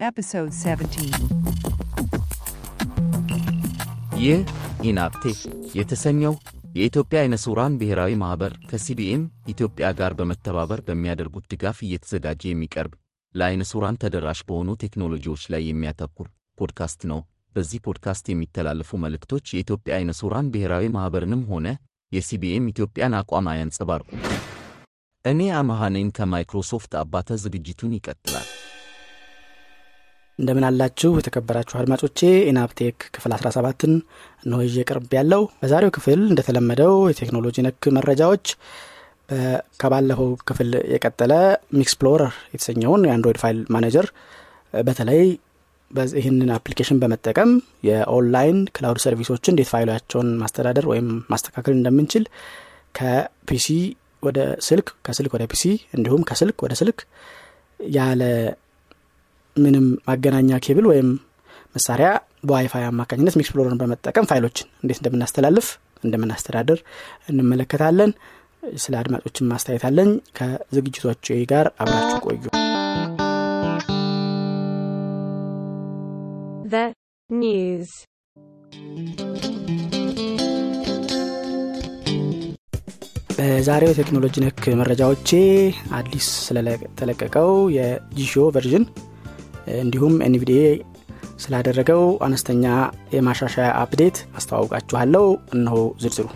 Episode 17. ይህ ኢናፕቴክ የተሰኘው የኢትዮጵያ አይነ ስውራን ብሔራዊ ማኅበር ከሲቢኤም ኢትዮጵያ ጋር በመተባበር በሚያደርጉት ድጋፍ እየተዘጋጀ የሚቀርብ ለአይነ ስውራን ተደራሽ በሆኑ ቴክኖሎጂዎች ላይ የሚያተኩር ፖድካስት ነው። በዚህ ፖድካስት የሚተላለፉ መልእክቶች የኢትዮጵያ አይነ ስውራን ብሔራዊ ማኅበርንም ሆነ የሲቢኤም ኢትዮጵያን አቋም አያንጸባርቁ። እኔ አመሃ ነኝ ከማይክሮሶፍት አባተ። ዝግጅቱን ይቀጥላል። እንደምን አላችሁ የተከበራችሁ አድማጮቼ? ኢናፕቴክ ክፍል 17ን እነሆ ይዤ ቀርቤያለሁ። በዛሬው ክፍል እንደተለመደው የቴክኖሎጂ ነክ መረጃዎች። ከባለፈው ክፍል የቀጠለ ሚክስፕሎረር የተሰኘውን የአንድሮይድ file manager በተለይ ይህንን application በመጠቀም የ online cloud service ኦችን እንዴት ፋይላቸውን ማስተዳደር ወይም ማስተካከል እንደምንችል ከ PC ወደ ስልክ ከስልክ ወደ PC እንዲሁም ከስልክ ወደ ስልክ ያለ ምንም ማገናኛ ኬብል ወይም መሳሪያ በዋይፋይ አማካኝነት ሚክስፕሎርን በመጠቀም ፋይሎችን እንዴት እንደምናስተላልፍ እንደምናስተዳድር እንመለከታለን ስለ አድማጮችን ማስተያየት አለኝ ከዝግጅቶች ጋር አብራችሁ ቆዩ The news. በዛሬው የቴክኖሎጂ ነክ መረጃዎቼ አዲስ ስለተለቀቀው የጂሾ version እንዲሁም ኤንቪዲኤ ስላደረገው አነስተኛ የማሻሻያ update አስተዋውቃችኋለሁ። እነሆ ዝርዝሩ።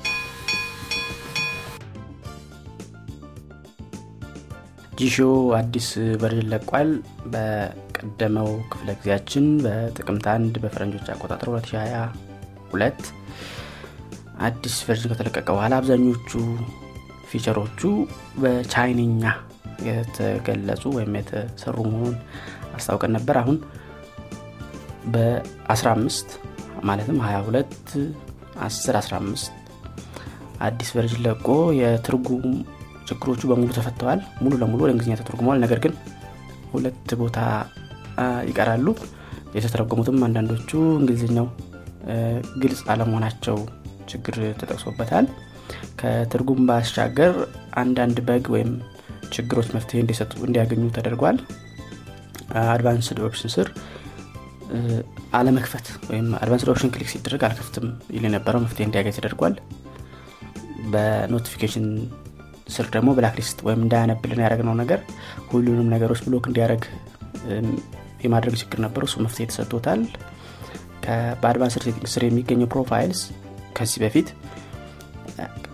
ጂሾ አዲስ version ለቋል። በቀደመው ክፍለ ጊዜያችን በጥቅምት አንድ በፈረንጆች አቆጣጠር 2022 አዲስ ቨርዥን ከተለቀቀ በኋላ አብዛኞቹ ፊቸሮቹ በቻይንኛ የተገለጹ ወይም የተሰሩ መሆኑን አስታውቀን ነበር። አሁን በ15 ማለትም 22 10 15 አዲስ ቨርዥን ለቆ የትርጉም ችግሮቹ በሙሉ ተፈተዋል። ሙሉ ለሙሉ ወደ እንግሊዝኛ ተተርጉመዋል። ነገር ግን ሁለት ቦታ ይቀራሉ። የተተረጎሙትም አንዳንዶቹ እንግሊዝኛው ግልጽ አለመሆናቸው ችግር ተጠቅሶበታል። ከትርጉም ባሻገር አንዳንድ bug ወይም ችግሮች መፍትሄ እንዲያገኙ ተደርጓል advanced option ስር አለመክፈት ወይም advanced option click ሲደረግ አልከፍትም ይል የነበረው መፍትሄ እንዲያገኝ ተደርጓል። በ notification ስር ደግሞ blacklist ወይም እንዳያነብልን ያደረግነው ነገር ሁሉንም ነገሮች block እንዲያደረግ የማድረግ ችግር ነበረው። እሱ መፍትሄ ተሰጥቶታል። በ advanced setting ስር የሚገኘው profiles ከዚህ በፊት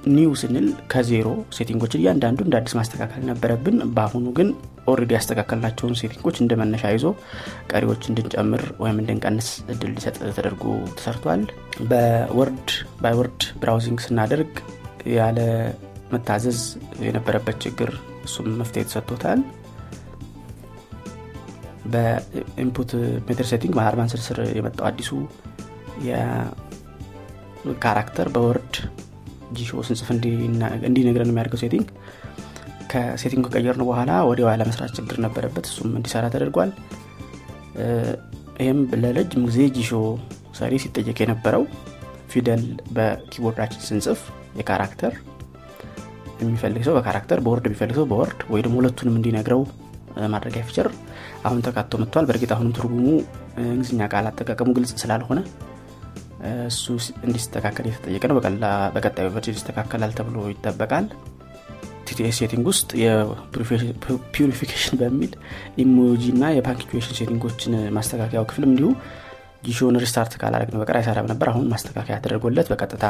new ስንል ከዜሮ setting ኦችን እያንዳንዱ እንደ አዲስ ማስተካከል ነበረብን። በአሁኑ ግን already ያስተካከልናቸውን setting ኦች እንደ መነሻ ይዞ ቀሪዎች እንድንጨምር ወይም እንድንቀንስ እድል ሊሰጥ ተደርጎ ተሰርቷል። በ word by word browsing ስናደርግ ያለ መታዘዝ የነበረበት ችግር እሱም መፍትሄ ተሰጥቶታል። በ input method setting በ advanced ስር የመጣው አዲሱ የ character በ word ጂሾ ስንጽፍ እንዲነግረን የሚያደርገው setting ከ setting ከቀየርን በኋላ ወዲያው ያለመስራት ችግር ነበረበት። እሱም እንዲሰራ ተደርጓል። ይህም ለረጅም ጊዜ ጂሾ ሰሪ ሲጠየቅ የነበረው ፊደል በ keyboard ኣችን ስንጽፍ የ character የሚፈልግ ሰው በ character በ word የሚፈልግ ሰው በ word ወይ ደግሞ ሁለቱንም እንዲነግረው ማድረጊያ feature አሁን ተካቶ መጥቷል። በእርግጥ አሁንም ትርጉሙ እንግሊዝኛ ቃል አጠቃቀሙ ግልጽ ስላልሆነ እሱ እንዲስተካከል የተጠየቀ ነው። በቀጣዩ version ይስተካከላል ተብሎ ይጠበቃል። TTS setting ውስጥ የ purification በሚል emoji እና የ punctuation setting ኦችን ማስተካከያው ክፍልም እንዲሁ ጂሾን restart ካላደረግ ነው በቀር አይሰራም ነበር። አሁን ማስተካከያ ተደርጎለት በቀጥታ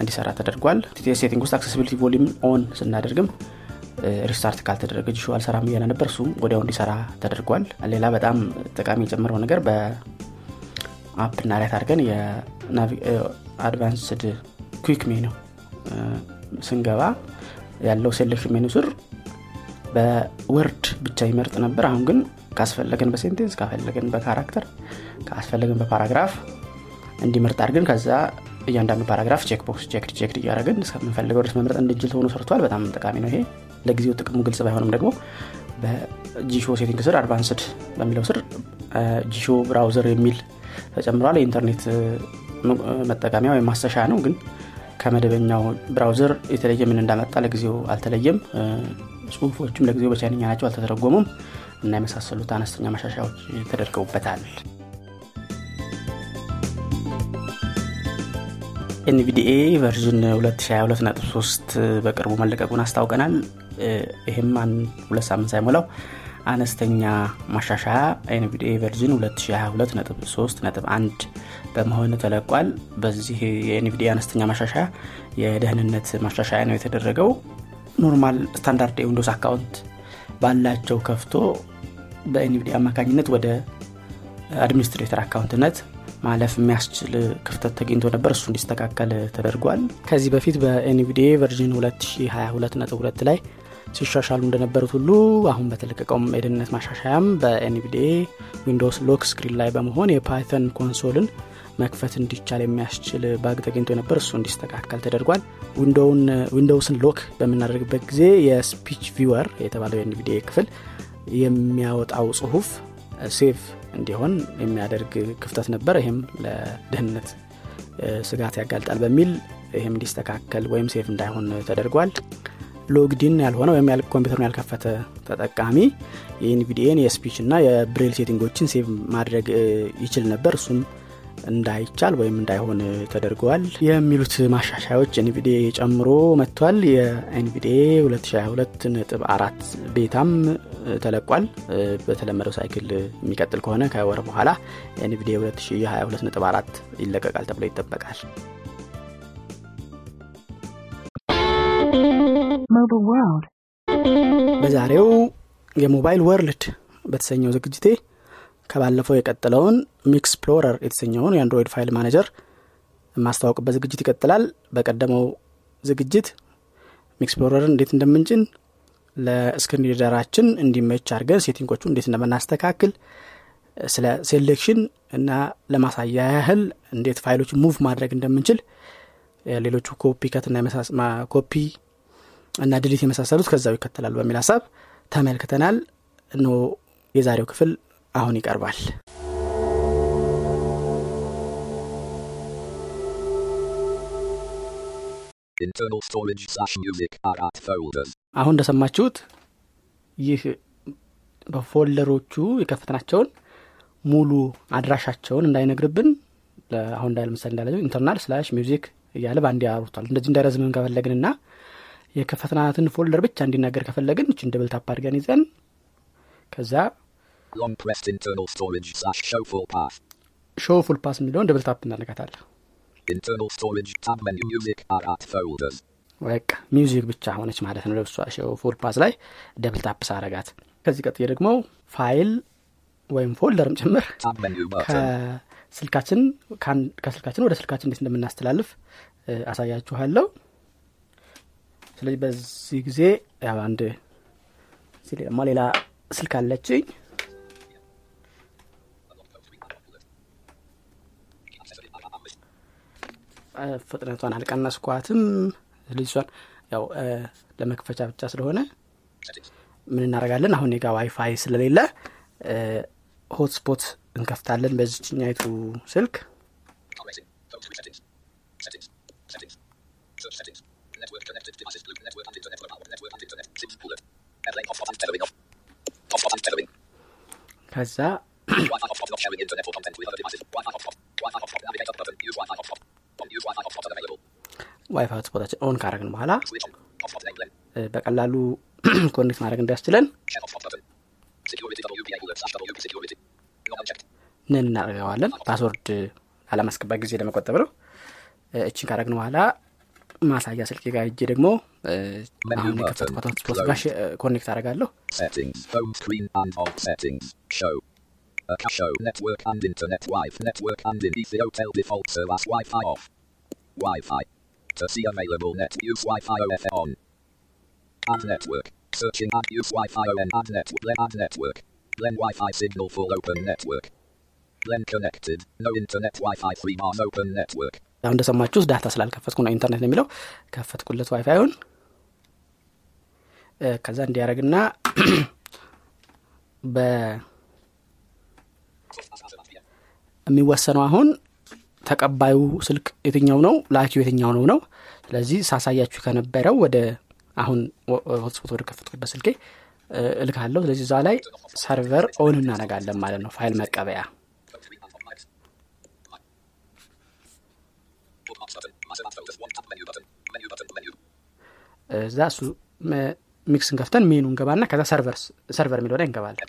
እንዲሰራ ተደርጓል። TTS setting ውስጥ accessibility volume on ስናደርግም restart ካልተደረገ ጂሾ አልሰራም እያለ ነበር። እሱም ወዲያው እንዲሰራ ተደርጓል። ሌላ በጣም ጠቃሚ የጨመረው ነገር በ up እና right አድርገን የ advanced quick menu። ስንገባ ያለው selection menu ስር በ word ብቻ ይመርጥ ነበር። አሁን ግን ካስፈለገን በ sentence ካስፈለገን በ character ካስፈለገን በ paragraph እንዲመርጥ አድርገን ከዛ እያንዳንዱ paragraph check box check check እያደረግን እስከምንፈልገው ድረስ መምረጥ እንድንችል ሆኖ ሰርቷል። በጣም ጠቃሚ ነው ይሄ። ለጊዜው ጥቅሙ ግልጽ ባይሆንም ደግሞ በጂሾ setting ስር advanced በሚለው ስር ጂሾ browser የሚል ተጨምሯል። የኢንተርኔት መጠቀሚያ ወይም ማሰሻ ነው። ግን ከመደበኛው browser የተለየ ምን እንዳመጣ ለጊዜው አልተለየም። እ፣ ጽሁፎቹም ለጊዜው በቻይንኛ ናቸው አልተተረጎሙም እና የመሳሰሉት አነስተኛ ማሻሻያዎች ተደርገውበታል። ኤንቪዲኤ version 2022.3 በቅርቡ መለቀቁን አስታውቀናል። ይህም ሁለት ሳምንት ሳይሞላው አነስተኛ ማሻሻያ ኤንቪዲኤ version 2022.3.1 በመሆን ተለቋል። በዚህ የኤንቪዲኤ አነስተኛ ማሻሻያ የደህንነት ማሻሻያ ነው የተደረገው። Normal standard የዊንዶስ account ባላቸው ከፍቶ በኤንቪዲኤ አማካኝነት ወደ administrator account ነት ማለፍ የሚያስችል ክፍተት ተገኝቶ ነበር። እሱ እንዲስተካከል ተደርጓል። ከዚህ በፊት በኤንቪዲኤ version 2022.2 ላይ ሲሻሻሉ እንደነበሩት ሁሉ አሁን በተለቀቀውም የደህንነት ማሻሻያም በ NVDA Windows lock screen ላይ በመሆን የ Python console ን መክፈት እንዲቻል የሚያስችል bug ተገኝቶ ነበር። እሱ እንዲስተካከል ተደርጓል። Windows ን lock በምናደርግበት ጊዜ የ speech viewer የተባለው የ NVDA ክፍል የሚያወጣው ጽሁፍ save እንዲሆን የሚያደርግ ክፍተት ነበር። ይህም ለደህንነት ስጋት ያጋልጣል በሚል ይህም እንዲስተካከል ወይም save እንዳይሆን ተደርጓል። logged in ያልሆነ ወይም ኮምፒውተሩን ያልከፈተ ተጠቃሚ የኤንቪዲኤን የስፒች እና የብሬል ሴቲንጎችን ሴቭ ማድረግ ይችል ነበር። እሱም እንዳይቻል ወይም እንዳይሆን ተደርገዋል የሚሉት ማሻሻያዎች NVDA ጨምሮ መጥቷል። የ NVDA 2022 ነጥብ አራት beta ም ተለቋል። በተለመደው cycle የሚቀጥል ከሆነ ከወር በኋላ NVDA 2022 ነጥብ አራት ይለቀቃል ተብሎ ይጠበቃል። በዛሬው የ Mobile World በተሰኘው ዝግጅቴ ከባለፈው የቀጠለውን MiXplorer የተሰኘውን የ Android file manager የማስተዋወቅበት ዝግጅት ይቀጥላል። በቀደመው ዝግጅት MiXplorer ን እንዴት እንደምንጭን ለ screen reader ኣችን እንዲመች አድርገን setting ኦቹ እንዴት እንደምናስተካክል ስለ selection እና ለማሳያ ያህል እንዴት ፋይሎችን move ማድረግ እንደምንችል ሌሎቹ copy cut ና copy እና delete የመሳሰሉት ከዛው ይከተላሉ በሚል ሀሳብ ተመልክተናል። እና የዛሬው ክፍል አሁን ይቀርባል. አሁን እንደሰማችሁት ይህ በ folder ኦቹ የከፈትናቸውን ሙሉ አድራሻቸውን እንዳይነግርብን አሁን እንዳለ ምሳሌ እንዳለ internal slash music እያለ በአንድ ያሩቷል እንደዚህ እንዳይረዝምን ከፈለግንና የከፈትናትን folder ብቻ እንዲናገር ከፈለግን እችን double tap አድርገን ይዘን ከዛ Long pressed internal storage slash show full path. show full path የሚለውን double tap እናደርጋታለን storage tab menu music are at folders. በቃ music ብቻ ሆነች ማለት ነው ለብሷ show full path ላይ double tap ሳረጋት ከዚህ ቀጥዬ ደግሞ ፋይል ወይም folder ም ጭምር. ከስልካችን ከስልካችን ወደ ስልካችን እንዴት እንደምናስተላልፍ አሳያችኋለሁ ስለዚህ በዚህ ጊዜ አንድ ሌላ ስልክ አለችኝ ፍጥነቷን አልቀነስኳትም እሷን ያው ለመክፈቻ ብቻ ስለሆነ ምን እናደርጋለን አሁን ጋ ዋይፋይ ስለሌለ hotspot እንከፍታለን በዚችኛይቱ ስልክ. ከዛ Wi-Fi hotspot ኣችን on ካረግን በኋላ በቀላሉ connect ማድረግ እንዲያስችለን. none እናደርገዋለን password አለማስገባት ጊዜ ለመቆጠብ ነው እችን ካረግን በኋላ ማሳያ ስልክ ጋር እጄ ደግሞ አሁን የከፈትኳት hotspot ጋር connect አደርጋለሁ. Show. Network and internet Wi-Fi network and in Ethiopia default service Wi-Fi off. Wi-Fi. To see available net use Wi-Fi OF on. Add network. Searching add use Wi-Fi ON add network. Len add network. Len Wi-Fi signal full open network. Len connected. No internet Wi-Fi 3 bars open network. አሁን እንደሰማችሁት ዳታ ስላልከፈትኩ ነው ኢንተርኔት ነው የሚለው ከፈትኩለት ዋይፋይውን እ፣ ከዛ እንዲያደረግና የሚወሰነው አሁን ተቀባዩ ስልክ የትኛው ነው? ላኪው የትኛው ነው ነው? ስለዚህ ሳሳያችሁ ከነበረው ወደ አሁን hotspot ወደ ከፈትኩበት ስልኬ እልካለሁ። ስለዚህ እዛ ላይ server on እናደርጋለን ማለት ነው ፋይል መቀበያ. እዛ እሱ MiX ን ከፍተን ሜኑ እንገባና ከዛ server የሚለው ላይ እንገባለን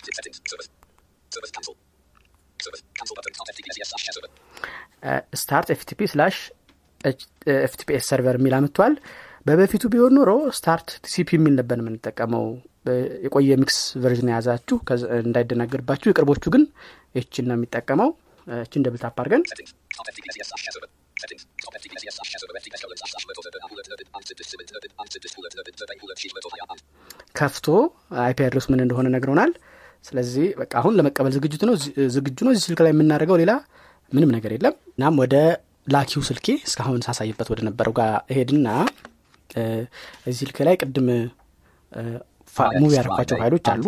start FTP slash FTPS server የሚል አምጥቷል በበፊቱ ቢሆን ኖሮ start TCP የሚል ነበር የምንጠቀመው የቆየ MiX version የያዛችሁ እንዳይደናገርባችሁ የቅርቦቹ ግን ይችን ነው የሚጠቀመው እችን double tap አድርገን. ከፍቶ IP address ኡ ምን እንደሆነ ነግረውናል ስለዚህ በቃ አሁን ለመቀበል ዝግጅት ነው ዝግጁ ነው እዚህ ስልክ ላይ የምናደርገው ሌላ ምንም ነገር የለም። እናም ወደ ላኪው ስልኬ እስካሁን ሳሳይበት ወደ ነበረው ጋር እሄድና እዚህ ስልክ ላይ ቅድም move ያደረኳቸው ፋይሎች አሉ።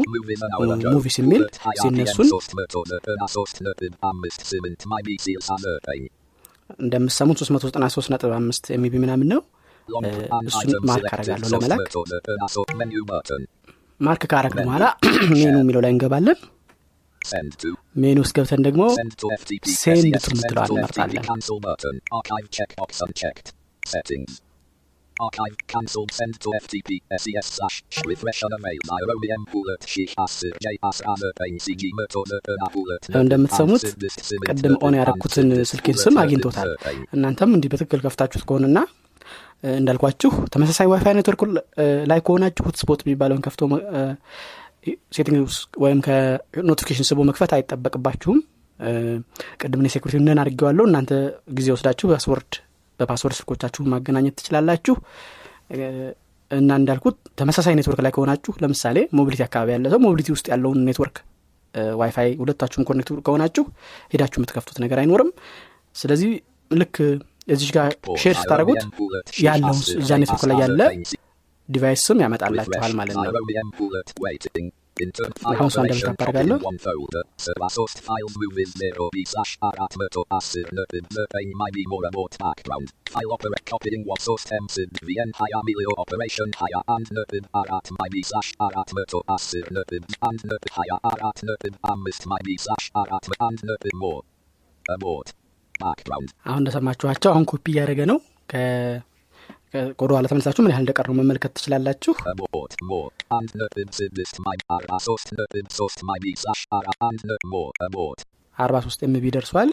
movies ሚል ሲነሱን እንደምሰሙት 393 ነጥብ አምስት MB ምናምን ነው። እሱን ማርክ አረጋለሁ ለመላክ። ማርክ ካረግን በኋላ ሜኑ የሚለው ላይ እንገባለን ሜኑ ውስጥ ገብተን ደግሞ ሴንድ ቱ እንመርጣለን። Settings. Archive cancelled. Send to FTP SES slash refresh on a mail. Bullet sheet asir J asrana pain CG murtona erna bullet. ያው እንደምትሰሙት ቅድም ኦን ያደረኩትን ስልኬን ስም አግኝቶታል እናንተም እንዲህ በትክክል ከፍታችሁት ከሆነና እ፣ እንዳልኳችሁ ተመሳሳይ Wi-Fi network ላይ ከሆናችሁ hotspot የሚባለውን ከፍቶ setting ወይም ከ notification ስቦ መክፈት አይጠበቅባችሁም። ቅድም እኔ security none አድርጌዋለሁ። እናንተ ጊዜ ወስዳችሁ password በ password ስልኮቻችሁን ማገናኘት ትችላላችሁ። እና እንዳልኩት ተመሳሳይ ኔትወርክ ላይ ከሆናችሁ ለምሳሌ ሞቢሊቲ አካባቢ ያለ ሰው ሞቢሊቲ ውስጥ ያለውን network Wi-Fi ሁለታችሁም connect ከሆናችሁ ሄዳችሁ የምትከፍቱት ነገር አይኖርም። ስለዚህ ልክ እዚች ጋር share ስታደረጉት ያለውን እዛ ኔትወርክ ላይ ያለ device ስም ያመጣላችኋል ማለት ነው አሁን. Abort. Background. አሁን እንደሰማችኋቸው አሁን ኮፒ እያደረገ ነው ወደ ኋላ ተመልሳችሁ ምን ያህል እንደቀረው መመልከት ትችላላችሁ? Nerp more. Abort. አርባ ሶስት MB ደርሷል።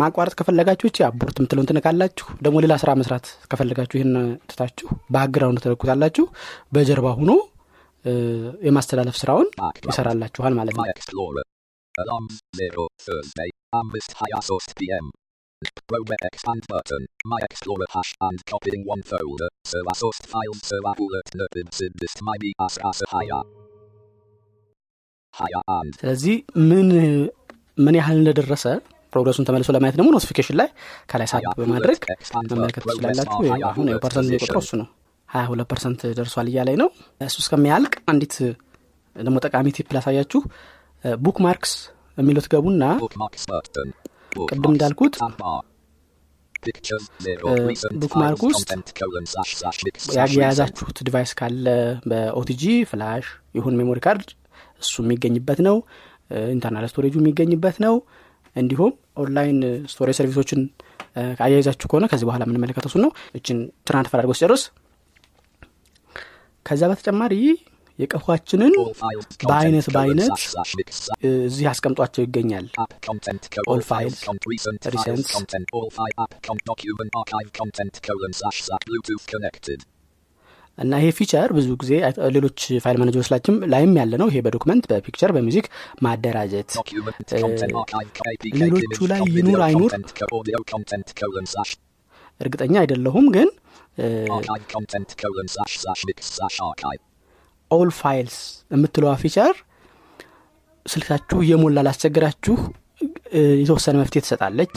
ማቋረጥ ከፈለጋችሁ እቺ abort የምትለውን ትነካላችሁ። ደግሞ ሌላ ስራ መስራት ከፈለጋችሁ ይህን ትታችሁ background ትለኩታላችሁ። በጀርባ ሆኖ እ፣ የማስተላለፍ ስራውን ይሰራላችኋል ማለት ነው My Explorer. Alarms 0 Thursday. Amist higher source PM. Probe expand button. My Explorer hash and copying one folder. Server sourced files. Server bullet nerpid sidist my b as as higher. Higher and. ስለዚህ ምን ምን ያህል እንደደረሰ ፕሮግረሱን ተመልሶ ለማየት ደግሞ ኖቲፊኬሽን ላይ ከላይ ሳብ በማድረግ መመልከት ትችላላችሁ አሁን ፐርሰንት. ቁጥር እሱ ነው ሀያ ሁለት percent ደርሷል እያላይ ነው እሱ እስከሚያልቅ አንዲት ደግሞ ጠቃሚ tip ላሳያችሁ bookmarks Bookmarks button. ቅድም እንዳልኩት files ውስጥ. የያዛችሁት device ካለ በ OTG flash ይሁን memory card እሱ የሚገኝበት ነው internal ስቶሬጁ የሚገኝበት ነው እንዲሁም online storage ሰርቪሶችን አያይዛችሁ ከሆነ ከዚህ በኋላ የምንመለከተው እሱን ነው እችን ትራንስፈር አድርጎ ሲጨርስ ከዛ በተጨማሪ የቀፏችንን በአይነት በአይነት እዚህ አስቀምጧቸው ይገኛል connected እና ይሄ ፊቸር ብዙ ጊዜ ሌሎች ፋይል ማኔጀሮች ላችም ላይም ያለ ነው ይሄ በዶክመንት በፒክቸር በሚውዚክ ማደራጀት Uh, ሌሎቹ ላይ ይኑር አይኑር እርግጠኛ አይደለሁም ግን all files የምትለዋ feature ስልካችሁ እየሞላ ላስቸገራችሁ የተወሰነ መፍትሄ ትሰጣለች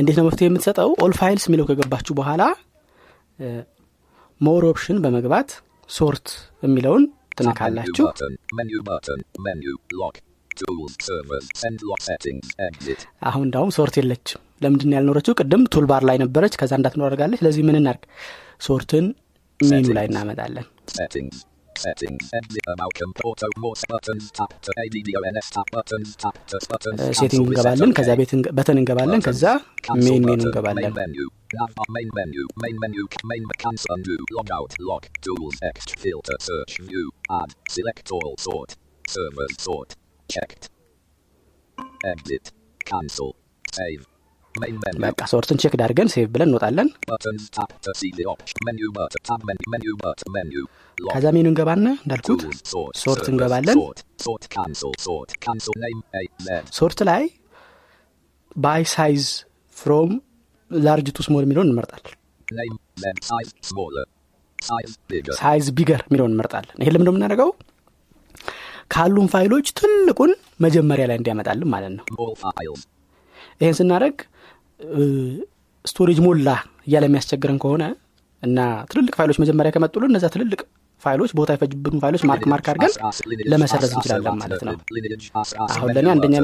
እንዴት ነው መፍትሄ የምትሰጠው all files የሚለው ከገባችሁ በኋላ more option በመግባት sort የሚለውን ትነካላችሁ አሁን እንዳውም sort የለችም ለምንድን ያልኖረችው ቅድም toolbar ላይ ነበረች ከዛ እንዳትኖር አድርጋለች ስለዚህ ምን እናርግ sort ን menu ላይ እናመጣለን. setting እንገባለን ከዛ. edit button እንገባለን ከዛ main menu. እንገባለን all. Sort. Checked. Exit. Cancel. Save. በቃ sort ን check አድርገን save ብለን እንወጣለን. ከዛ ሜኑ እንገባና እንዳልኩት. sort እንገባለን. sort ላይ by size from large to small የሚለውን እንመርጣለን. size bigger የሚለውን እንመርጣለን ይሄ ለምንድነው የምናደርገው ካሉን ፋይሎች ትልቁን መጀመሪያ ላይ እንዲያመጣልን ማለት ነው. ይህን ስናደረግ storage ሞላ እያለ የሚያስቸግረን ከሆነ እና ትልልቅ ፋይሎች መጀመሪያ ከመጡልን እነዛ ትልልቅ ፋይሎች ቦታ የፈጁብን ፋይሎች mark mark አድርገን ለመሰረዝ እንችላለን ማለት ነው። አሁን ለእኔ አንደኛ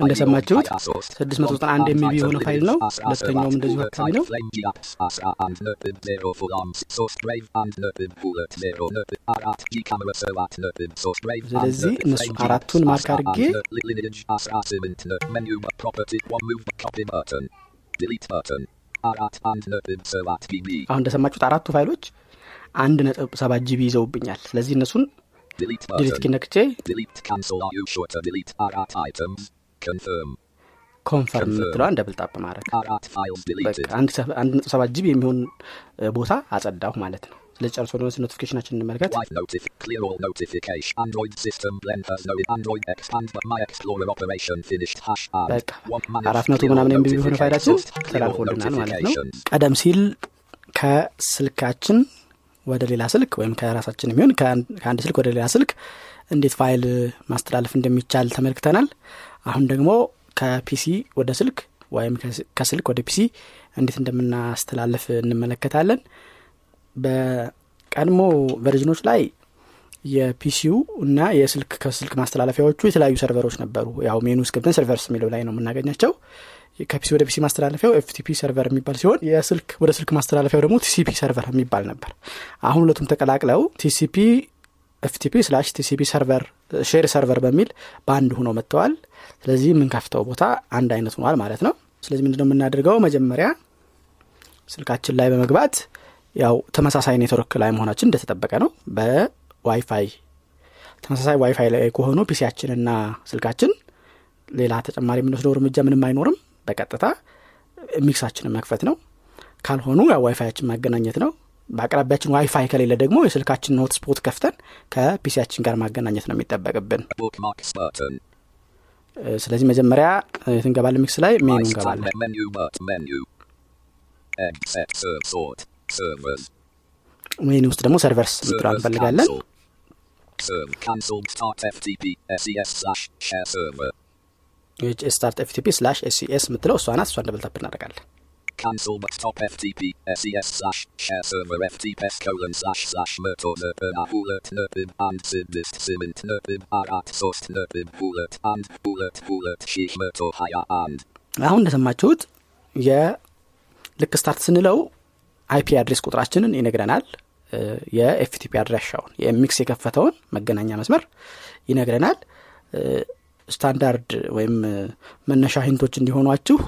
እንደሰማችሁት 691 MB የሆነ ፋይል ነው። ሁለተኛውም እንደዚሁ አካባቢ ነው። ስለዚህ እነሱ አራቱን mark አድርጌ menu property. One move copy button. Delete button. አራት አንድ ነጥብ ሰባት GB አሁን እንደሰማችሁት አራቱ ፋይሎች አንድ ነጥብ ሰባት GB ይዘውብኛል። ስለዚህ እነሱን ዲሊት ኪነክቼ ኮንፈርም Confirm. የምትለዋን double tap ማድረግ አንድ ነጥብ ሰባት GB የሚሆን ቦታ አጸዳሁ ማለት ነው ስለዚህ ጨርሶ ደመስ ኖቲፊኬሽናችን እንመልከት አራት መቶ ምናምን MB. ፋይላችን all ተላልፎልናል ማለት ነው. ቀደም ሲል ከስልካችን ወደ ሌላ ስልክ ወይም ከራሳችን የሚሆን ከአንድ ስልክ ወደ ሌላ ስልክ እንዴት ፋይል ማስተላለፍ እንደሚቻል ተመልክተናል። አሁን ደግሞ ከ PC ወደ ስልክ ወይም ከስ- ከስልክ ወደ PC እንዴት እንደምናስተላልፍ እንመለከታለን በቀድሞ ቨርዥኖች ላይ የ PC ው እና የስልክ ከስልክ ማስተላለፊያዎቹ የተለያዩ server ኦች ነበሩ። ያው ሜኑ ገብተን servers የሚለው ላይ ነው የምናገኛቸው። ከ PC ወደ PC ማስተላለፊያው FTP server የሚባል ሲሆን የስልክ ወደ ስልክ ማስተላለፊያው ደግሞ TCP server የሚባል ነበር። አሁን ሁለቱም ተቀላቅለው TCP FTP slash TCP server share server በሚል በአንድ ሆነው መጥተዋል። ስለዚህ የምንከፍተው ቦታ አንድ አይነት ሆኗል ማለት ነው። ስለዚህ ምንድነው የምናደርገው? መጀመሪያ ስልካችን ላይ በመግባት ያው ተመሳሳይ ኔትወርክ ላይ መሆናችን እንደተጠበቀ ነው። በዋይፋይ ተመሳሳይ ዋይፋይ ላይ ከሆኑ ፒሲያችንና ስልካችን ሌላ ተጨማሪ የምንወስደው እርምጃ ምንም አይኖርም። በቀጥታ ሚክሳችንን መክፈት ነው። ካልሆኑ ያው ዋይፋያችን ማገናኘት ነው። በአቅራቢያችን ዋይፋይ ከሌለ ደግሞ የስልካችንን hotspot ከፍተን ከፒሲያችን ጋር ማገናኘት ነው የሚጠበቅብን። ስለዚህ መጀመሪያ የት እንገባለን? ሚክስ ላይ ሜኑ እንገባለን ሜኑ ውስጥ ደግሞ ሰርቨርስ ምትለው Servers እንፈልጋለን. ስታርት ኤፍቲፒ ስላሽ ኤስሲኤስ የምትለው እሷ ናት እሷን ደብልታፕ እናደርጋለን Cancel but stop FTP SES slash share server FTPS colon slash slash myrtle nerpin hulet nerpin and sidist simint nerpin arat sost nerpin hulet and hulet hulet shich myrtle haya and አሁን እንደሰማችሁት ልክ start ስንለው IP address ቁጥራችንን ይነግረናል። የ FTP አድራሻውን የሚክስ የከፈተውን መገናኛ መስመር ይነግረናል። ስታንዳርድ ወይም መነሻ ሂንቶች እንዲሆኗችሁ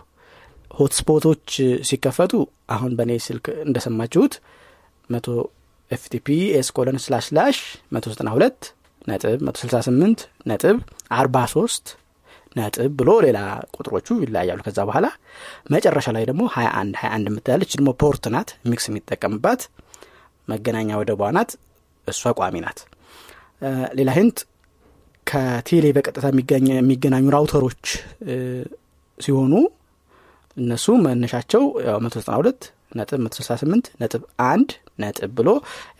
ሆትስፖቶች ሲከፈቱ አሁን በእኔ ስልክ እንደሰማችሁት መቶ FTP S colon slash slash መቶ ዘጠና ሁለት ነጥብ መቶ ስልሳ ስምንት ነጥብ አርባ ሶስት ነጥብ ብሎ ሌላ ቁጥሮቹ ይለያያሉ። ከዛ በኋላ መጨረሻ ላይ ደግሞ ሀያ አንድ ሀያ አንድ የምትል አለች ደግሞ port ናት። ሚክስ የሚጠቀምባት መገናኛ ወደቧ ናት። እሷ ቋሚ ናት። ሌላ hint ከቴሌ በቀጥታ የሚገናኙ router ኦች ሲሆኑ እነሱ መነሻቸው ያው 192 ነጥብ 168 ነጥብ አንድ ነጥብ ብሎ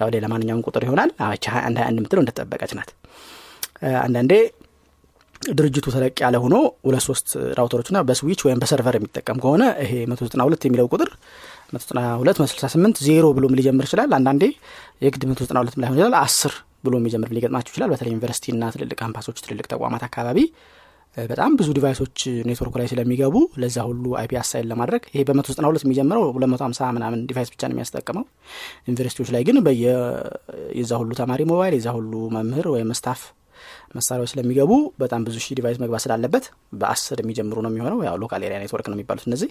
ያው ሌላ ማንኛውም ቁጥር ይሆናል። አቻ 21 21 የምትለው እንደተጠበቀች ናት። አንዳንዴ ድርጅቱ ተለቅ ያለ ሆኖ ሁለት ሶስት router ኦች ና በ switch ወይም በ server የሚጠቀም ከሆነ ይሄ መቶ ዘጠና ሁለት የሚለው ቁጥር መቶ ዘጠና ሁለት መቶ ስልሳ ስምንት ዜሮ ብሎም ሊጀምር ይችላል? አንዳንዴ የግድ መቶ ዘጠና ሁለት ላይሆን ይችላል? አስር ብሎ የሚጀምር ሊገጥማችሁ ይችላል። በተለይ ዩኒቨርሲቲ ና ትልልቅ ካምፓሶች ትልልቅ ተቋማት አካባቢ በጣም ብዙ device ኦች network ኡ ላይ ስለሚገቡ ለዛ ሁሉ IP assign ለማድረግ ይሄ በመቶ ዘጠና ሁለት የሚጀምረው ሁለት መቶ ሀምሳ ምናምን device ብቻ ነው የሚያስጠቅመው። ዩኒቨርሲቲዎች ላይ ግን የዛ ሁሉ ተማሪ ሞባይል የዛ ሁሉ መምህር ወይም staff መሳሪያዎች ስለሚገቡ በጣም ብዙ ሺህ device መግባት ስላለበት በአስር የሚጀምሩ ነው የሚሆነው። ያው local area network ነው የሚባሉት እነዚህ።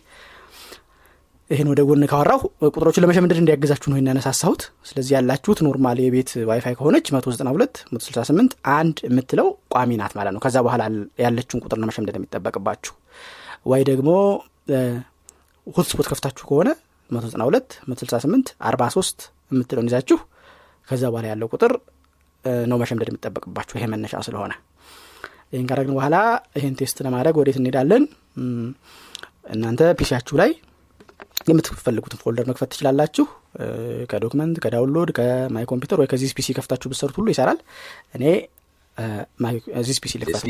ይህን ወደ ጎን ካወራሁ ቁጥሮችን ለመሸምደድ እንዲያግዛችሁ ነው ያነሳሳሁት። ስለዚህ ያላችሁት normal የቤት ዋይፋይ ከሆነች መቶ ዘጠና ሁለት መቶ ስልሳ ስምንት አንድ የምትለው ቋሚ ናት ማለት ነው። ከዛ በኋላ ያለችውን ቁጥር ነው የሚጠበቅባችሁ። ወይ ደግሞ hotspot ከፍታችሁ ከሆነ መቶ ዘጠና ሁለት መቶ ስልሳ ስምንት አርባ ሶስት የምትለውን ይዛችሁ ከዛ በኋላ ያለው ቁጥር ነው መሸምደድ የሚጠበቅባችሁ ይሄ መነሻ ስለሆነ ይህን ካረግን በኋላ ይህን test ለማድረግ ወዴት እንሄዳለን? እናንተ PC ያችሁ ላይ የምትፈልጉትን folder መክፈት ትችላላችሁ። ከ document ከ download ከ my computer ወይ ከዚህ PC ከፍታችሁ ብትሰሩት ሁሉ ይሰራል። እኔ እዚህ PC ልክፈት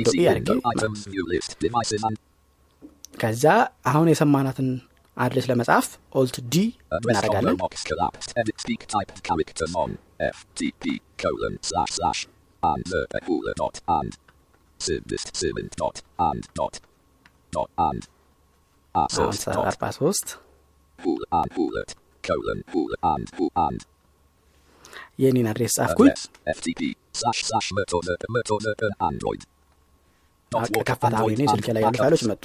ከዛ አሁን የሰማናትን አድሬስ ለመጻፍ ኦልት ዲ address ftp colon slash slash and the hula dot and sim dot and dot dot and አሁን asos dot አርባ ሶስት hula and hulet colon hula and who and የኔን አድሬስ ጻፍኩኝ Ah, አሁን android የኔ and ስልኬ ላይ ያሉ. ፋይሎች መጡ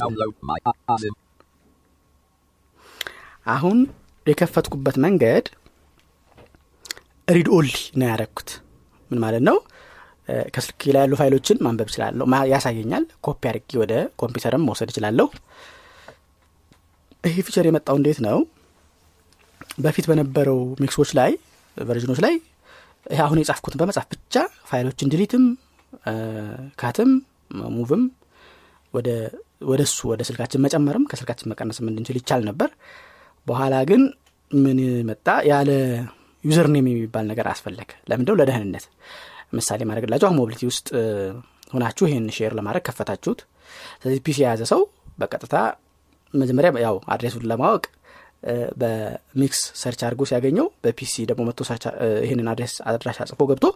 አሁን የከፈትኩበት መንገድ read only ነው ያደረግኩት ምን ማለት ነው? ከስልክ ላይ ያሉ ፋይሎችን ማንበብ እችላለሁ። ያሳየኛል። ኮፒ አድርጌ ወደ ኮምፒውተርም መውሰድ እችላለሁ። ይሄ feature የመጣው እንዴት ነው? በፊት በነበረው ሚክሶች ላይ version ኦች ላይ አሁን የጻፍኩትን በመጻፍ ብቻ ፋይሎችን delete ም cut ም move ም ወደ እሱ ወደ ስልካችን መጨመርም ከስልካችን መቀነስም እንድንችል ይቻል ነበር። በኋላ ግን ምን መጣ? ያለ user name የሚባል ነገር አስፈለገ። ለምንድነው ለደህንነት ምሳሌ ላድርግላችሁ አሁን mobility ውስጥ ሆናችሁ ይህን share ለማድረግ ከፈታችሁት። ስለዚህ PC የያዘ ሰው በቀጥታ መጀመሪያ ያው address ኡን ለማወቅ በሚክስ search አድርጎ ሲያገኘው በ PC ደግሞ መጥቶ ይህንን address አድራሻ ጽፎ ገብቶ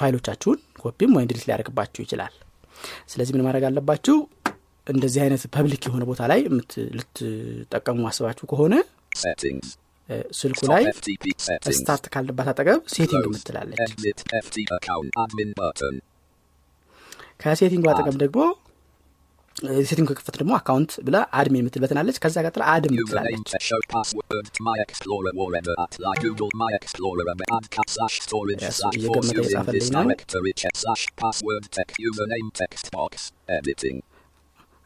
ፋይሎቻችሁን ኮፒም ወይም delete ሊያደርግባችሁ ይችላል። ስለዚህ ምን ማድረግ አለባችሁ? እንደዚህ አይነት public የሆነ ቦታ ላይ ልትጠቀሙ ማስባችሁ ከሆነ ስልኩ ላይ start ካልንባት አጠገብ setting button. ከ setting ኡ አጠገብ ደግሞ setting ከከፈት ደግሞ account ብላ admin የምትል button አለች ከዛ ቀጥላ Username ምትላለች የጻፈልኝ ነው።.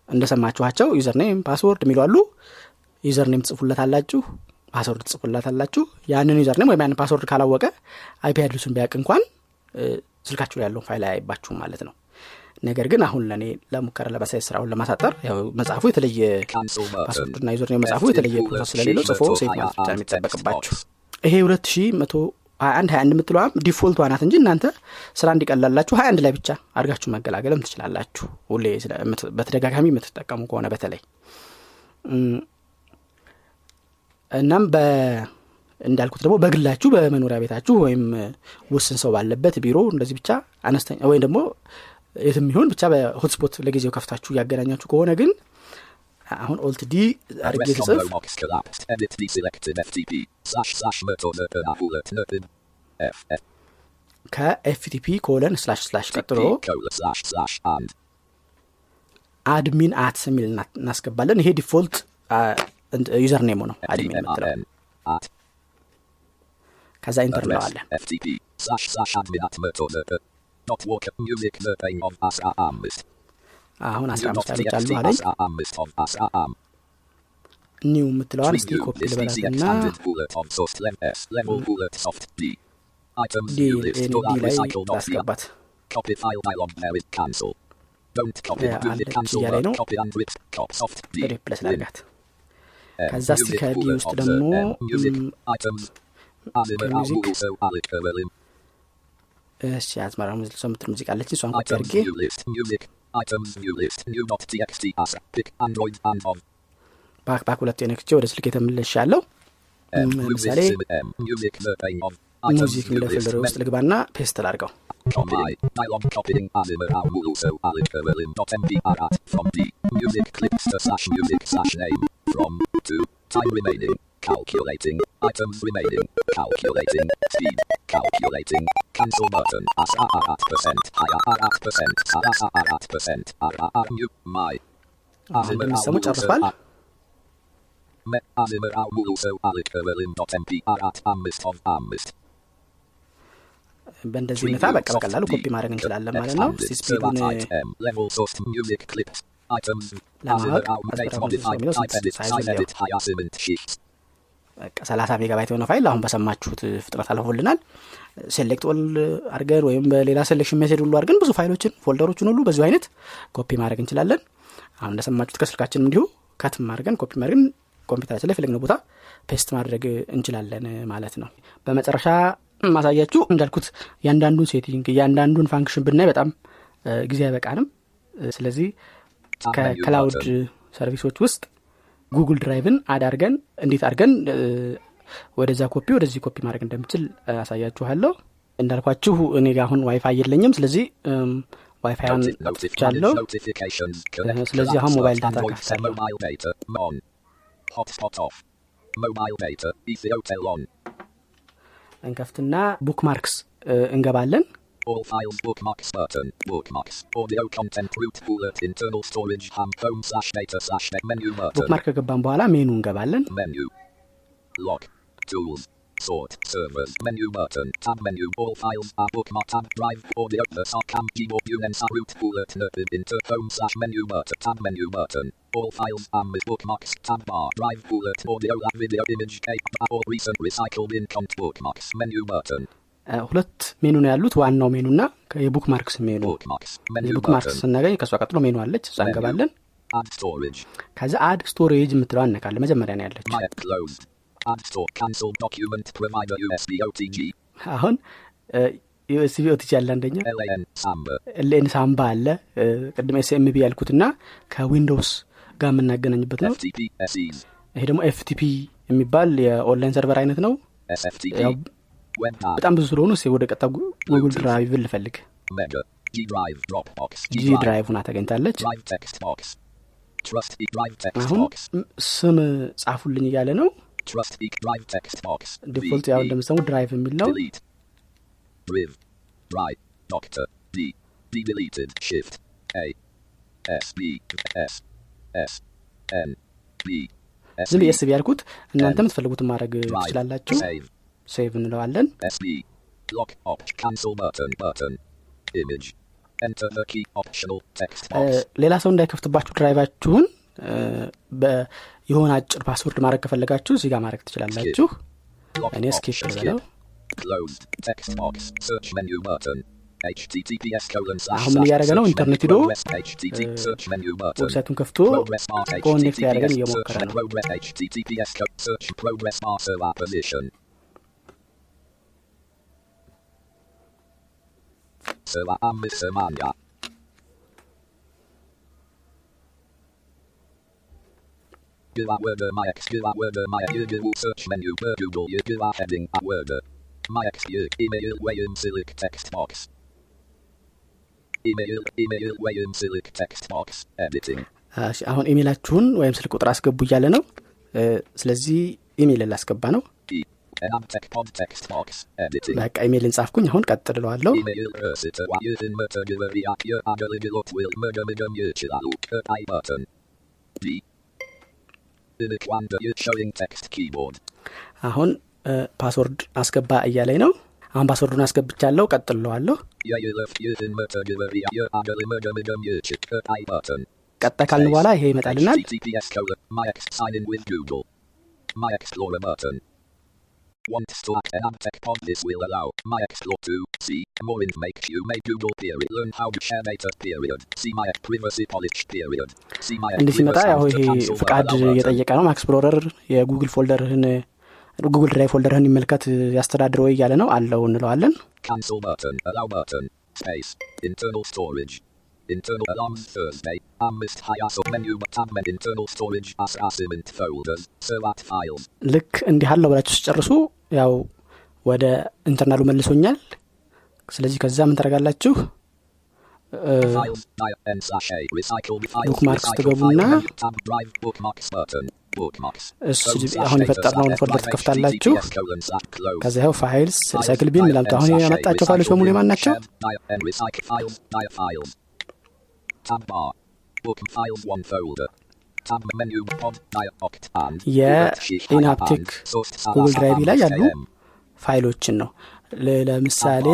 እንደሰማችኋቸው username password የሚሉ አሉ username ትጽፉለት አላችሁ password ትጽፉላት አላችሁ ያንን username ወይም ያንን password ካላወቀ IP address ኡን ቢያውቅ እንኳን ስልካችሁ ላይ ያለውን ፋይል አያይባችሁም ማለት ነው። ነገር ግን አሁን ለእኔ ለሙከራ ለማሳየት ስራውን ለማሳጠር መጻፉ የተለየ. password ና username መጻፉ የተለየ process ስለሌለው ጽፎ set ማለት ብቻ የሚጠበቅባችሁ። ይሄ ሁለት ሺ መቶ ሀያ አንድ ሀያ አንድ የምትለዋም default ቷ ናት እንጂ እናንተ ስራ እንዲቀላላችሁ ሀያ አንድ ላይ ብቻ አድርጋችሁ መገላገልም ትችላላችሁ። ሁሌ በተደጋጋሚ የምትጠቀሙ ከሆነ በተለይ እናም እንዳልኩት ደግሞ በግላችሁ በመኖሪያ ቤታችሁ ወይም ውስን ሰው ባለበት ቢሮ እንደዚህ ብቻ አነስተኛ ወይም ደግሞ የትም ይሆን ብቻ በ hotspot ለጊዜው ከፍታችሁ እያገናኛችሁ ከሆነ ግን አሁን Alt D አድርጌ ስጽፍ ከ FTP colon slash slash ቀጥሎ admin at የሚል እና- እናስገባለን። ይሄ default ዩዘር ኔሙ ነው አድሚን የምትለው ከዛ ኢንተር እንለዋለን Amist. አሁን አስራ አምስት አሉ አለኝ. ኒው የምትለዋን እስቲ ኮፒ this PC ልበላትና expanded bullet of source level S level bullet soft D. Items ዲ view list ዲ dollar ላይ recycle not via. ላስገባት Copy file dialog there is cancel. Don't copy. Yeah, Do and the cancel እያለኝ word ነው። copy and rip. Cop soft D. ሪፕለስ. ላርጋት. ከዛ እስቲ ከዲ ውስጥ ደግሞ. እሺ አዝመራ ሙዚቃ የምትል ሙዚቃ አለች እሷን Items አድርጌ. ባክ ባክ ሁለት ነክቼ ወደ ስልክ የተመለሽ ያለው. ለምሳሌ Music. sim, M. Music. The pane of. Items ሙዚክ view የሚለው list. ፎልደር ውስጥ Men- ልግባና ፔስት ላድርገው Copy. Dialog copying Azimur Awuluso Alik Erwin dot MPR at from D. Music clips to slash music slash name. From to. Time remaining. Calculating. Items remaining. Calculating. Speed. Calculating. Cancel button. As at percent. Higher at percent. As at percent. Ar new. My. አሁን እንደሚሰሙ ጨርሷል Me- Azimur Awuluso Alik Erwin dot MPR at Amist of Amist. በእንደዚህ ሁኔታ በቃ በቀላሉ ኮፒ ማድረግ እንችላለን ማለት ነው። እስቲ ስፒዱን level source music clips items ለማወቅ የሚለው type edit ሳይዙ sign ሊያው። edit higher cement sheets በቃ 30 ሜጋባይት የሆነ ፋይል አሁን በሰማችሁት ፍጥነት አልፎልናል። ሴሌክት ኦል አድርገን ወይም በሌላ ሴሌክሽን ሜሴድ ሁሉ አድርገን ብዙ ፋይሎችን ፎልደሮችን ሁሉ በዚሁ አይነት ኮፒ ማድረግ እንችላለን። አሁን እንደሰማችሁት ከስልካችንም እንዲሁ ከትም አድርገን ኮፒ ማድረግን ኮምፒውተራችን ላይ ፈለግነው ቦታ paste ማድረግ እንችላለን ማለት ነው። በመጨረሻ ማሳያችሁ እንዳልኩት እያንዳንዱን setting እያንዳንዱን function ብናይ በጣም ጊዜ አይበቃንም። ስለዚህ ከ cloud service ኦች ውስጥ Google Drive ን አዳርገን እንዴት አድርገን ወደዛ ኮፒ ወደዚህ ኮፒ ማድረግ እንደምችል አሳያችኋለሁ። እንዳልኳችሁ እኔ ጋ አሁን ዋይፋይ የለኝም። ስለዚህ ዋይፋይን አጥፍቻለሁ ስለዚህ አሁን ሞባይል ዳታ ከፍታለሁ እንከፍትና ቡክ ማርክስ እንገባለን all files bookmarks button bookmarks audio content root bullet internal storage ham home slash data slash net menu ቡክ button ማርክ ከገባን በኋላ ሜኑ እንገባለን Menu. Log. Tools. Sort. Servers. Menu button. Tab menu. All files are bookmark tab drive. Audio. The cam keyboard. Unensa root bullet. Nerve. Inter home slash menu button. Tab menu button. All files are with bookmarks. Tab bar. Drive bullet. Audio. Lab video. Image. Tape. All recent recycled in cont bookmarks. Menu button. ሁለት ሜኑ ነው ያሉት ዋናው ሜኑ እና የ bookmarks menu Bookmarks. Menu የ bookmarks button. ስናገኝ ከእሷ ቀጥሎ ሜኑ አለች እሷ እንገባለን. ከዛ add storage የምትለው አነካለ መጀመሪያ ነው ያለች Add storage. Cancel document provider USB OTG. አሁን USB OTG ያለ አንደኛ. LAN Samba አለ ቅድም SMB ያልኩትና ከ Windows ጋር የምናገናኝበት ነው. ይሄ ደግሞ FTP የሚባል የ online server አይነት ነው. በጣም ብዙ ስለሆኑ ወደ ቀጣ Google Drive ን ልፈልግ G. Drive ሁና ተገኝታለች አሁን ስም ጻፉልኝ እያለ ነው E. default ያው E, እንደምሰሙ drive የሚል ነው ዝም B የስብ ያልኩት እናንተ የምትፈልጉትን ማድረግ. ትችላላችሁ. ሴቭ እንለዋለን. ሌላ ሰው እንዳይከፍትባችሁ ድራይቫችሁን የሆነ አጭር ፓስወርድ ማድረግ ከፈለጋችሁ እዚህ ጋር ማድረግ ትችላላችሁ እኔ ስኪፕ slash አሁን ምን እያደረገ ነው? ኢንተርኔት ሂዶ. ዌብሳይቱን ከፍቶ ኮኔክት ያደረገን እየሞከረ ነው progress HTTPS co- search progress bar server position. Server Amis Semania. Gila Word my ex Gila Word my Google search menu per Google Gila heading at Word. My ex email Wayne Silic text box. Email email Wayne Silic text box editing. አሁን ኢሜይላችሁን ወይም ስልክ ቁጥር አስገቡ እያለ ነው ስለዚህ ኢሜይል ላስገባ ነው E. በቃ ኢሜይልን ጻፍኩኝ አሁን ቀጥልለዋለሁ Email Ursita Wayutin Murtagavariak Yer Agaligilot Will አሁን ፓስወርድ አስገባ እያለኝ ነው አሁን ፓስወርዱን አስገብቻለሁ button. ቀጣይ ካልን በኋላ ይሄ ይመጣልናል HTTPS colon My Ex sign in with Google. My Explorer button. Wants to act Enamtech pod this will allow My Explorer to see more information you may Google period learn how to share data period see my privacy policy period see my እንዲህ ሲመጣ privacy ያው and to ይሄ cancel ፍቃድ allow button. እየጠየቀ ነው ማክስፕሎረር የ Google folder ህን Google Drive folder ህን ይመልከት ያስተዳድር ወይ እያለ ነው allow እንለዋለን Cancel button. Allow button. Space. Internal storage. Internal alarms Thursday. Hayaso menu tab men internal storage as assignment folders. Servat files. ልክ እንዲህ allow ብላችሁ ስጨርሱ ያው ወደ internal ኡ መልሶኛል ስለዚህ ከዛ ምን. Bookmarks Recycle ትገቡና አሁን የፈጠርነውን folder ትከፍታላችሁ. ከዛ ይኸው files recycle bin ይላል አሁን ያመጣቸው ፋይሎች በሙሉ የማን ናቸው Recycle files, dia files. Tab bar. Book files one folder. Tab menu pod dia oct and የኢናፕቲክ Google Drive ላይ ያሉ ፋይሎችን ነው ለምሳሌ.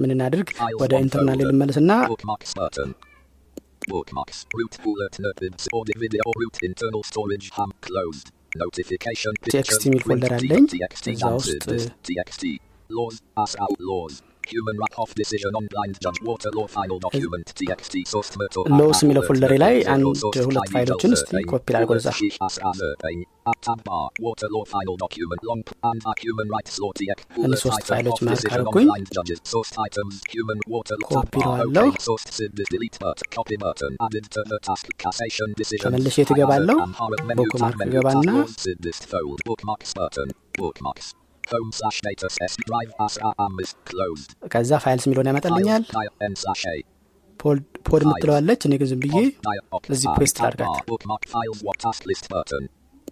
ምን እናድርግ ወደ ኢንተርናል ልመለስና Bookmarks. Root bullet notice audio video root internal storage ham closed. Notification TXT የሚል print ፎልደር አለኝ። እዛ ውስጥ answered. TXT laws as outlaws. Human right of decision on blind judge water law final document TXT source murder ሎስ የሚለው ፎልደሬ ላይ አንድ ሁለት ፋይሎችን እስቲ ኮፒ ላድርገው እዛ water law final document long and human rights law TX እነዚህ ሶስት ፋይሎች ማርክ አድርጉኝ። source items human water law ኮፒ tab bar እለዋለሁ። okay source sid delete button copy button added to the task cassation decision ተመልሼ የት እገባለሁ? ቦokmark እገባና ከዛ ፋይልስ የሚለውን ያመጣልኛል ፖድ የምትለዋለች እኔ ግን ዝም ብዬ እዚህ ፔስት ላድርጋት bar, bookmark files what task list button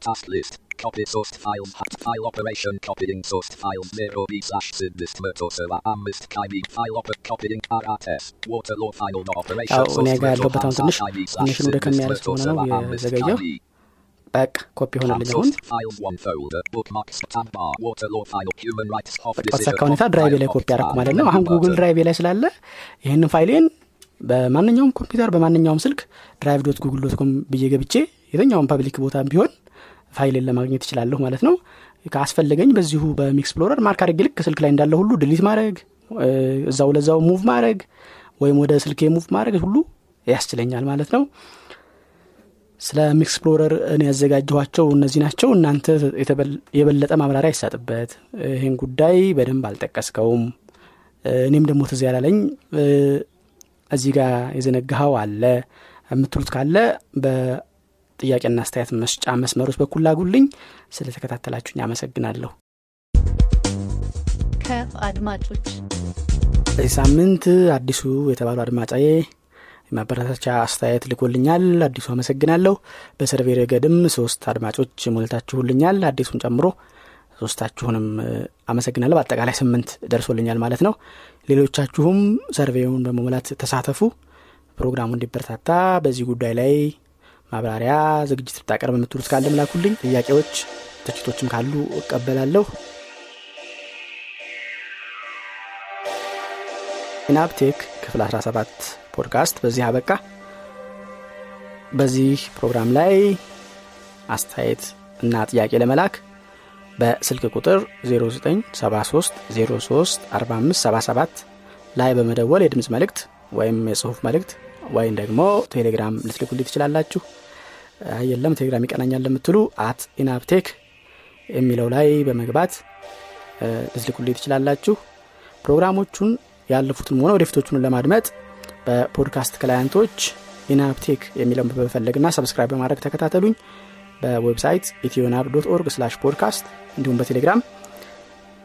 task list copy sourced files hat file operation copying sourced files 0 b slash sid list murto server amist kib file op copying rts water law final no operation ያው በቃ ኮፒ ሆነልኝ አሁን በተሳካ ሁኔታ Drive ኤ ላይ ኮፒ ያደረኩ ማለት ነው። አሁን Google Drive ኤ ላይ ስላለ ይህንን ፋይሌን በማንኛውም ኮምፒውተር በማንኛውም ስልክ drive dot Google dot com ብዬ ገብቼ የትኛውም public ቦታ ቢሆን ፋይሌን ለማግኘት ይችላለሁ ማለት ነው። ካስፈለገኝ በዚሁ በ MiXplorer mark አድርጌ ልክ ስልክ ላይ እንዳለ ሁሉ delete ማድረግ እዛው ለዛው move ማድረግ ወይም ወደ ስልኬ move ማድረግ ሁሉ ያስችለኛል ማለት ነው ስለ MiXplorer እኔ ያዘጋጀኋቸው እነዚህ ናቸው። እናንተ የበለጠ ማብራሪያ ይሰጥበት ይህን ጉዳይ በደንብ አልጠቀስከውም። እኔም ደግሞ ትዝ ያላለኝ እዚህ ጋር የዘነጋኸው አለ የምትሉት ካለ በጥያቄና አስተያየት መስጫ መስመሮች በኩል ላኩልኝ ስለተከታተላችሁኝ አመሰግናለሁ። ከአድማጮች በዚህ ሳምንት አዲሱ የተባሉ አድማጫዬ የማበረታቻ አስተያየት ልኮልኛል። አዲሱ አመሰግናለሁ። በሰርቬይ ረገድም ሶስት አድማጮች ሞልታችሁልኛል። አዲሱን ጨምሮ ሶስታችሁንም አመሰግናለሁ። በአጠቃላይ ስምንት ደርሶልኛል ማለት ነው። ሌሎቻችሁም ሰርቬውን በመሙላት ተሳተፉ። ፕሮግራሙ እንዲበረታታ በዚህ ጉዳይ ላይ ማብራሪያ ዝግጅት ልታቀርብ የምትሉት ካለ ምላኩልኝ። ጥያቄዎች ትችቶችም ካሉ እቀበላለሁ። ኢናፕቴክ ክፍል 17 ፖድካስት በዚህ አበቃ። በዚህ ፕሮግራም ላይ አስተያየት እና ጥያቄ ለመላክ በስልክ ቁጥር 0973 03 4577 ላይ በመደወል የድምፅ መልእክት ወይም የጽሁፍ መልእክት ወይም ደግሞ ቴሌግራም ልትልኩልኝ ትችላላችሁ። የለም ቴሌግራም ይቀናኛል ለምትሉ at ኢናፕቴክ የሚለው ላይ በመግባት ልትልኩልኝ ትችላላችሁ። ፕሮግራሞቹን ያለፉትን ሆነ ወደፊቶቹን ለማድመጥ በ podcast client ኦች ኢናፕቴክ የሚለውን በመፈለግና subscribe በማድረግ ተከታተሉኝ። በ website ኢትዮናብ dot org slash podcast እንዲሁም በቴሌግራም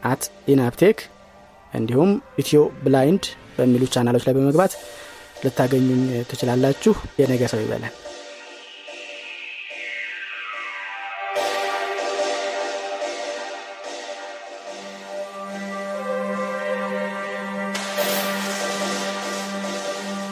at ኢናፕቴክ እንዲሁም ኢትዮ ብላይንድ በሚሉ ቻናሎች ላይ በመግባት ልታገኙኝ ትችላላችሁ። የነገ ሰው ይበለን